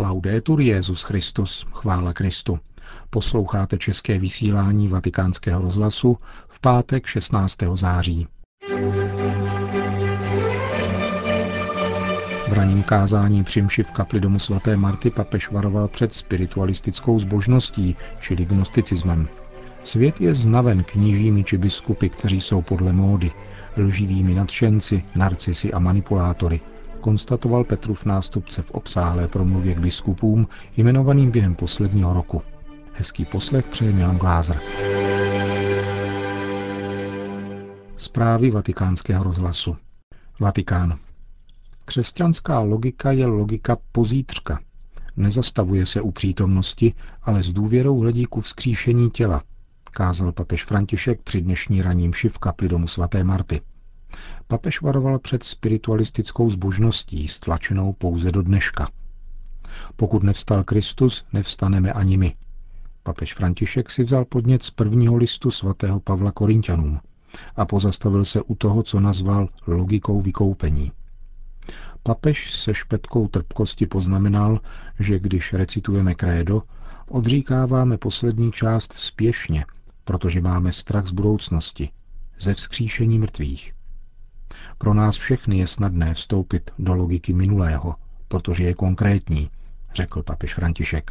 Laudetur Jezus Christus, chvála Kristu. Posloucháte české vysílání Vatikánského rozhlasu v pátek 16. září. V raním kázání při v kapli domu svaté Marty papež varoval před spiritualistickou zbožností, čili gnosticismem. Svět je znaven knížími či biskupy, kteří jsou podle módy, lživými nadšenci, narcisy a manipulátory, konstatoval Petrův nástupce v obsáhlé promluvě k biskupům jmenovaným během posledního roku. Hezký poslech přeje Milan Glázer. Zprávy vatikánského rozhlasu. Vatikán. Křesťanská logika je logika pozítřka. Nezastavuje se u přítomnosti, ale s důvěrou hledí ku vzkříšení těla, kázal papež František při dnešní raním šiv kapli domu svaté Marty. Papež varoval před spiritualistickou zbožností, stlačenou pouze do dneška. Pokud nevstal Kristus, nevstaneme ani my. Papež František si vzal podnět z prvního listu svatého Pavla Korintianům a pozastavil se u toho, co nazval logikou vykoupení. Papež se špetkou trpkosti poznamenal, že když recitujeme krédo, odříkáváme poslední část spěšně, protože máme strach z budoucnosti, ze vzkříšení mrtvých. Pro nás všechny je snadné vstoupit do logiky minulého, protože je konkrétní, řekl papež František.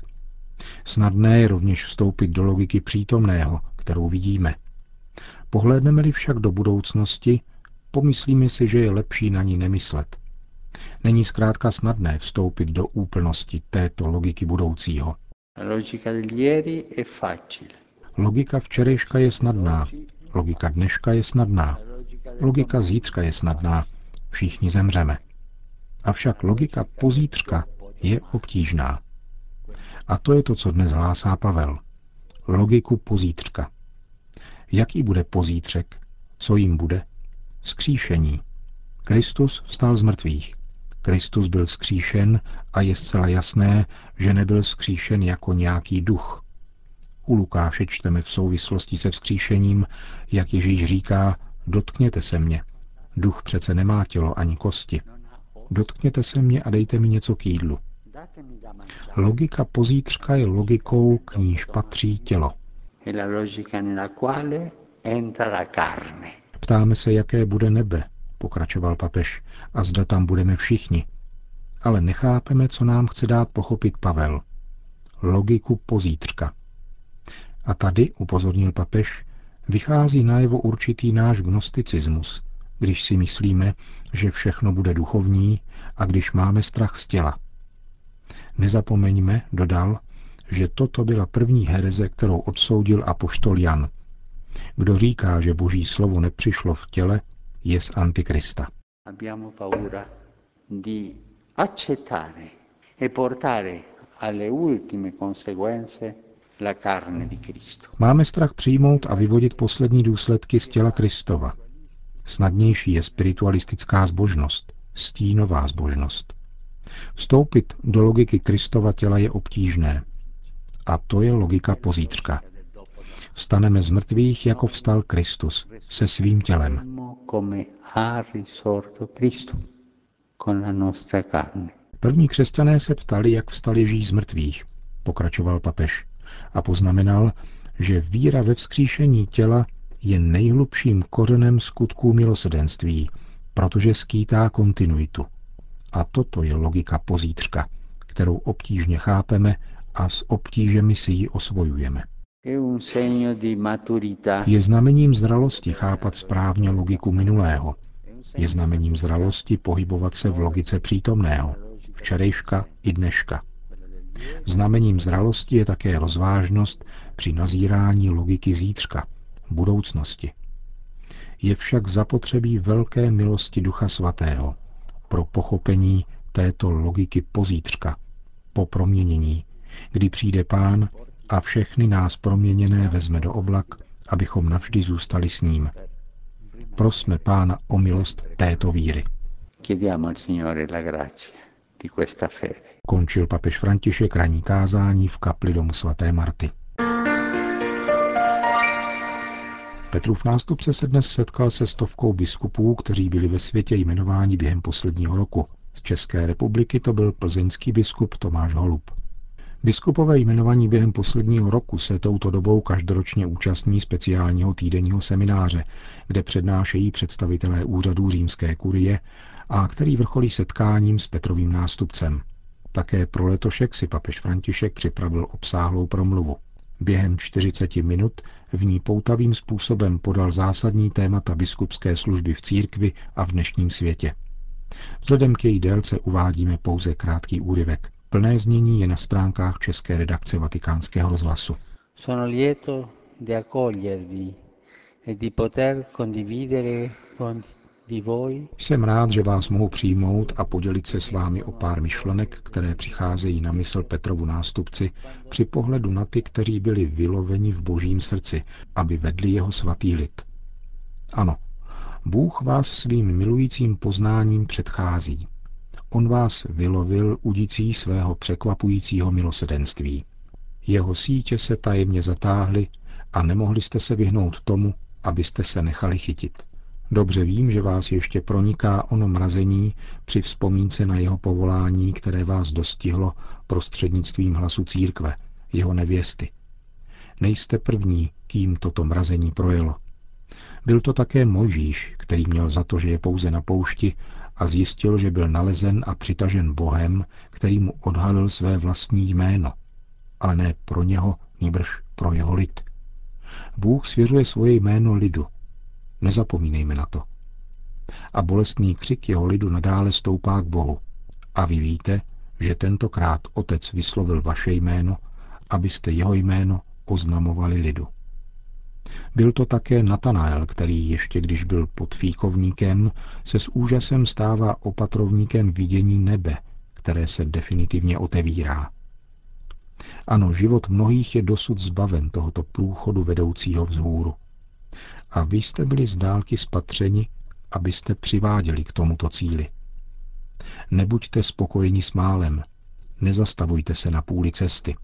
Snadné je rovněž vstoupit do logiky přítomného, kterou vidíme. Pohlédneme-li však do budoucnosti, pomyslíme si, že je lepší na ní nemyslet. Není zkrátka snadné vstoupit do úplnosti této logiky budoucího. Logika včerejška je snadná, logika dneška je snadná, logika zítřka je snadná, všichni zemřeme. Avšak logika pozítřka je obtížná. A to je to, co dnes hlásá Pavel. Logiku pozítřka. Jaký bude pozítřek? Co jim bude? Skříšení. Kristus vstal z mrtvých. Kristus byl vzkříšen a je zcela jasné, že nebyl vzkříšen jako nějaký duch. U Lukáše čteme v souvislosti se vzkříšením, jak Ježíš říká, dotkněte se mě. Duch přece nemá tělo ani kosti. Dotkněte se mě a dejte mi něco k jídlu. Logika pozítřka je logikou, k níž patří tělo. Ptáme se, jaké bude nebe, pokračoval papež, a zda tam budeme všichni. Ale nechápeme, co nám chce dát pochopit Pavel. Logiku pozítřka. A tady, upozornil papež, vychází najevo určitý náš gnosticismus, když si myslíme, že všechno bude duchovní a když máme strach z těla. Nezapomeňme, dodal, že toto byla první hereze, kterou odsoudil apoštol Jan. Kdo říká, že boží slovo nepřišlo v těle, je z Antikrista. Abbiamo paura di accettare e portare alle ultime conseguenze la carne di Cristo. Máme strach přijmout a vyvodit poslední důsledky z těla Kristova. Snadnější je spiritualistická zbožnost, stínová zbožnost. Vstoupit do logiky Kristova těla je obtížné. A to je logika pozítřka. Vstaneme z mrtvých, jako vstal Kristus, se svým tělem. První křesťané se ptali, jak vstal Ježíš z mrtvých, pokračoval papež, a poznamenal, že víra ve vzkříšení těla je nejhlubším kořenem skutků milosedenství, protože skýtá kontinuitu. A toto je logika pozítřka, kterou obtížně chápeme a s obtížemi si ji osvojujeme. Je znamením zralosti chápat správně logiku minulého. Je znamením zralosti pohybovat se v logice přítomného, včerejška i dneška. Znamením zralosti je také rozvážnost při nazírání logiky zítřka, budoucnosti. Je však zapotřebí velké milosti Ducha Svatého pro pochopení této logiky pozítřka, po proměnění, kdy přijde Pán a všechny nás proměněné vezme do oblak, abychom navždy zůstali s ním. Prosme Pána o milost této víry. Končil papež František ranní kázání v kapli domu svaté Marty. Petrův nástupce se dnes setkal se stovkou biskupů, kteří byli ve světě jmenováni během posledního roku, Z České republiky to byl plzeňský biskup Tomáš Holub. Biskupové jmenovaní během posledního roku se touto dobou každoročně účastní speciálního týdenního semináře, kde přednášejí představitelé úřadů římské kurie a který vrcholí setkáním s Petrovým nástupcem. Také pro letošek si papež František připravil obsáhlou promluvu. Během 40 minut v ní poutavým způsobem podal zásadní témata biskupské služby v církvi a v dnešním světě. Vzhledem k její délce uvádíme pouze krátký úryvek. Plné znění je na stránkách české redakce vatikánského rozhlasu. Sono lieto di accogliervi e di poter condividere con jsem rád, že vás mohu přijmout a podělit se s vámi o pár myšlenek, které přicházejí na mysl Petrovu nástupci při pohledu na ty, kteří byli vyloveni v božím srdci, aby vedli jeho svatý lid. Ano, Bůh vás svým milujícím poznáním předchází. On vás vylovil udicí svého překvapujícího milosedenství. Jeho sítě se tajemně zatáhly a nemohli jste se vyhnout tomu, abyste se nechali chytit. Dobře vím, že vás ještě proniká ono mrazení při vzpomínce na jeho povolání, které vás dostihlo prostřednictvím hlasu církve, jeho nevěsty. Nejste první, kým toto mrazení projelo. Byl to také Mojžíš, který měl za to, že je pouze na poušti a zjistil, že byl nalezen a přitažen Bohem, který mu odhalil své vlastní jméno. Ale ne pro něho, níbrž pro jeho lid. Bůh svěřuje svoje jméno lidu, Nezapomínejme na to. A bolestný křik jeho lidu nadále stoupá k Bohu. A vy víte, že tentokrát otec vyslovil vaše jméno, abyste jeho jméno oznamovali lidu. Byl to také Natanael, který ještě když byl pod fíkovníkem, se s úžasem stává opatrovníkem vidění nebe, které se definitivně otevírá. Ano, život mnohých je dosud zbaven tohoto průchodu vedoucího vzhůru a vy jste byli z dálky spatřeni, abyste přiváděli k tomuto cíli. Nebuďte spokojeni s málem, nezastavujte se na půli cesty.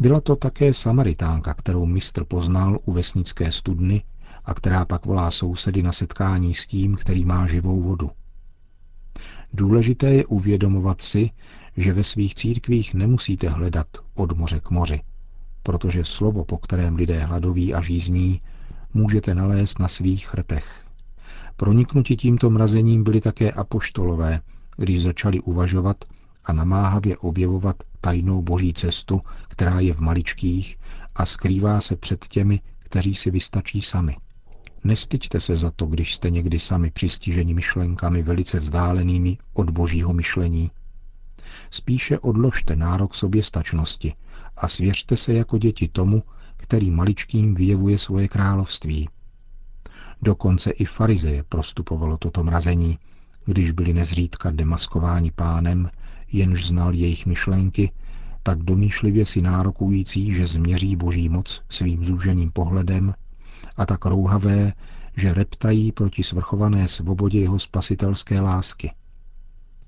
Byla to také Samaritánka, kterou mistr poznal u vesnické studny a která pak volá sousedy na setkání s tím, který má živou vodu. Důležité je uvědomovat si, že ve svých církvích nemusíte hledat od moře k moři, protože slovo, po kterém lidé hladoví a žízní, můžete nalézt na svých chrtech. Proniknuti tímto mrazením byli také apoštolové, když začali uvažovat a namáhavě objevovat tajnou boží cestu, která je v maličkých a skrývá se před těmi, kteří si vystačí sami. Nestyďte se za to, když jste někdy sami přistiženi myšlenkami velice vzdálenými od božího myšlení. Spíše odložte nárok soběstačnosti a svěřte se jako děti tomu, který maličkým vyjevuje svoje království. Dokonce i farizeje prostupovalo toto mrazení, když byli nezřídka demaskováni pánem, jenž znal jejich myšlenky, tak domýšlivě si nárokující, že změří boží moc svým zúženým pohledem a tak rouhavé, že reptají proti svrchované svobodě jeho spasitelské lásky.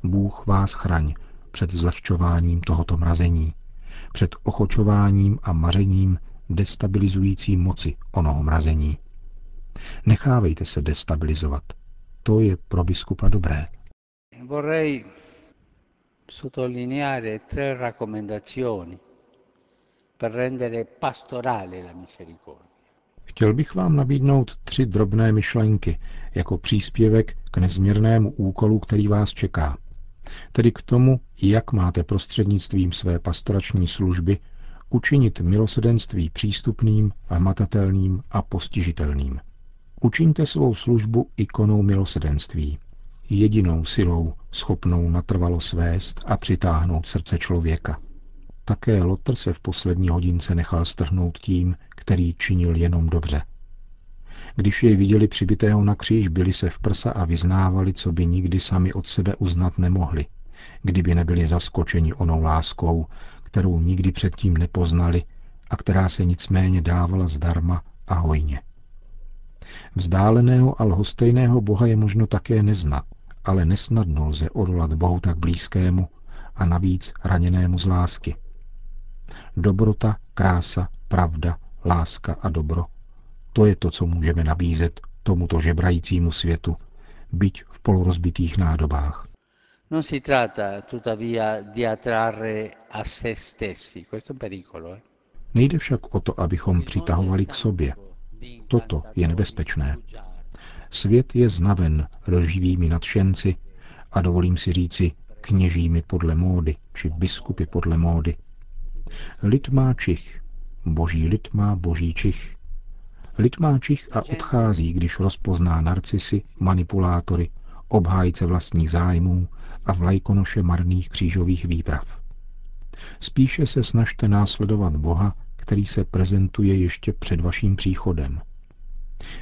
Bůh vás chraň před zlehčováním tohoto mrazení, před ochočováním a mařením destabilizující moci onoho mrazení. Nechávejte se destabilizovat. To je pro biskupa dobré. Vorrei sottolineare tre raccomandazioni per rendere pastorale la misericordia. Chtěl bych vám nabídnout tři drobné myšlenky jako příspěvek k nezměrnému úkolu, který vás čeká. Tedy k tomu, jak máte prostřednictvím své pastorační služby učinit milosedenství přístupným, hmatatelným a postižitelným. Učiňte svou službu ikonou milosedenství, jedinou silou schopnou natrvalo svést a přitáhnout srdce člověka. Také Lotr se v poslední hodince nechal strhnout tím, který činil jenom dobře. Když jej viděli přibitého na kříž, byli se v prsa a vyznávali, co by nikdy sami od sebe uznat nemohli, kdyby nebyli zaskočeni onou láskou, kterou nikdy předtím nepoznali a která se nicméně dávala zdarma a hojně. Vzdáleného a lhostejného Boha je možno také neznat, ale nesnadno lze odolat Bohu tak blízkému a navíc raněnému z lásky. Dobrota, krása, pravda, láska a dobro, to je to, co můžeme nabízet tomuto žebrajícímu světu, byť v polorozbitých nádobách. Non si tratta tuttavia di attrarre a se stessi, questo è un pericolo. Eh? Nejde však o to, abychom přitahovali k sobě. Toto je nebezpečné. Svět je znaven lživými nadšenci a dovolím si říci kněžími podle módy či biskupy podle módy. Lid má čich, boží lid má boží čich. Lid má čich a odchází, když rozpozná narcisy, manipulátory, obhájce vlastních zájmů a vlajkonoše marných křížových výprav. Spíše se snažte následovat Boha, který se prezentuje ještě před vaším příchodem.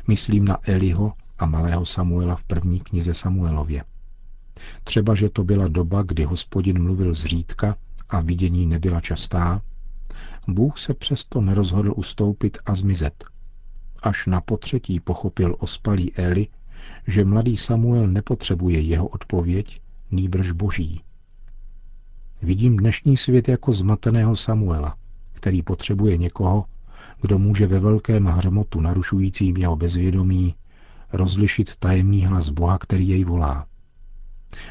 Myslím na Eliho a malého Samuela v první knize Samuelově. Třeba, že to byla doba, kdy hospodin mluvil zřídka a vidění nebyla častá, Bůh se přesto nerozhodl ustoupit a zmizet. Až na potřetí pochopil ospalý Eli, že mladý Samuel nepotřebuje jeho odpověď, nýbrž boží. Vidím dnešní svět jako zmateného Samuela, který potřebuje někoho, kdo může ve velkém hřmotu narušujícím jeho bezvědomí rozlišit tajemný hlas Boha, který jej volá.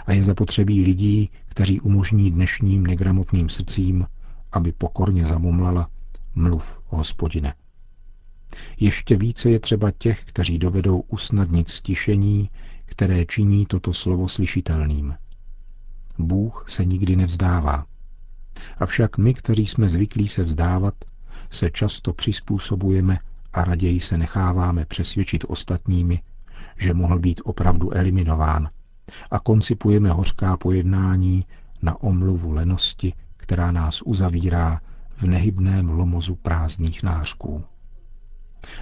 A je zapotřebí lidí, kteří umožní dnešním negramotným srdcím, aby pokorně zamumlala, mluv, hospodine. Ještě více je třeba těch, kteří dovedou usnadnit stišení, které činí toto slovo slyšitelným. Bůh se nikdy nevzdává. Avšak my, kteří jsme zvyklí se vzdávat, se často přizpůsobujeme a raději se necháváme přesvědčit ostatními, že mohl být opravdu eliminován a koncipujeme hořká pojednání na omluvu lenosti, která nás uzavírá v nehybném lomozu prázdných nářků.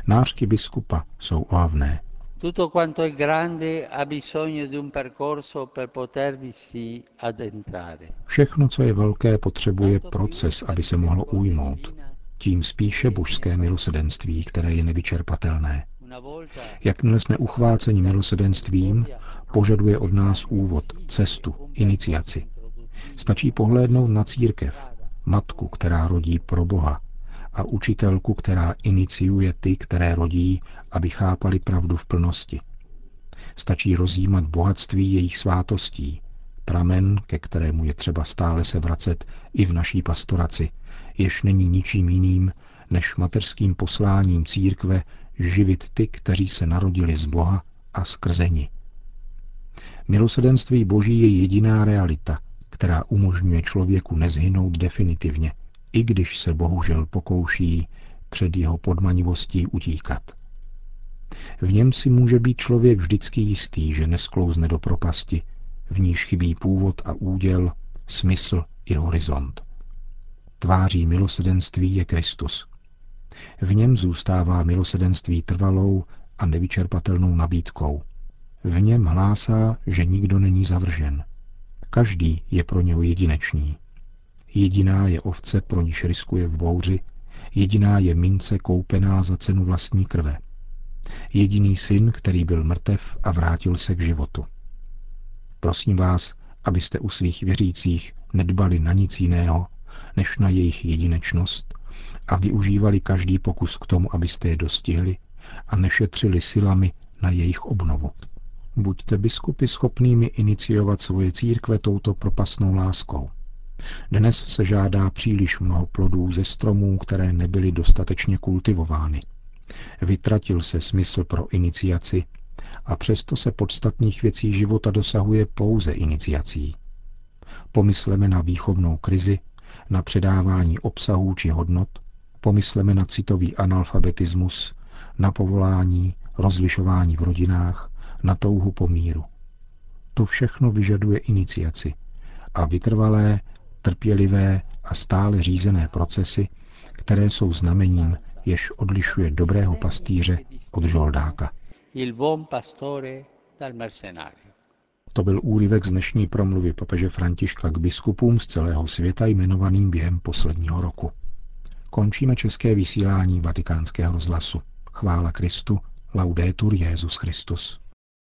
Nářky biskupa jsou ohavné. Tutto quanto è grande ha bisogno di un percorso per potervisi addentrare. Všechno, co je velké, potřebuje proces, aby se mohlo ujmout. Tím spíše božské milosedenství, které je nevyčerpatelné. Jakmile jsme uchváceni milosedenstvím, požaduje od nás úvod, cestu, iniciaci. Stačí pohlédnout na církev, matku, která rodí pro Boha, a učitelku, která iniciuje ty, které rodí, aby chápali pravdu v plnosti. Stačí rozjímat bohatství jejich svátostí, pramen, ke kterému je třeba stále se vracet i v naší pastoraci, jež není ničím jiným, než mateřským posláním církve živit ty, kteří se narodili z Boha a skrze ní. Milosedenství Boží je jediná realita, která umožňuje člověku nezhynout definitivně, i když se bohužel pokouší před jeho podmanivostí utíkat. V něm si může být člověk vždycky jistý, že nesklouzne do propasti, v níž chybí původ a úděl, smysl i horizont. Tváří milosedenství je Kristus. V něm zůstává milosedenství trvalou a nevyčerpatelnou nabídkou. V něm hlásá, že nikdo není zavržen. Každý je pro něho jedinečný. Jediná je ovce, pro níž riskuje v bouři, jediná je mince koupená za cenu vlastní krve. Jediný syn, který byl mrtev a vrátil se k životu. Prosím vás, abyste u svých věřících nedbali na nic jiného, než na jejich jedinečnost a využívali každý pokus k tomu, abyste je dostihli a nešetřili silami na jejich obnovu. Buďte biskupy schopnými iniciovat svoje církve touto propasnou láskou. Dnes se žádá příliš mnoho plodů ze stromů, které nebyly dostatečně kultivovány. Vytratil se smysl pro iniciaci a přesto se podstatných věcí života dosahuje pouze iniciací. Pomysleme na výchovnou krizi, na předávání obsahů či hodnot, pomysleme na citový analfabetismus, na povolání, rozlišování v rodinách, na touhu po míru. To všechno vyžaduje iniciaci a vytrvalé, trpělivé a stále řízené procesy, které jsou znamením, jež odlišuje dobrého pastýře od žoldáka. To byl úryvek z dnešní promluvy papeže Františka k biskupům z celého světa jmenovaným během posledního roku. Končíme české vysílání vatikánského rozhlasu. Chvála Kristu, laudetur Jezus Christus.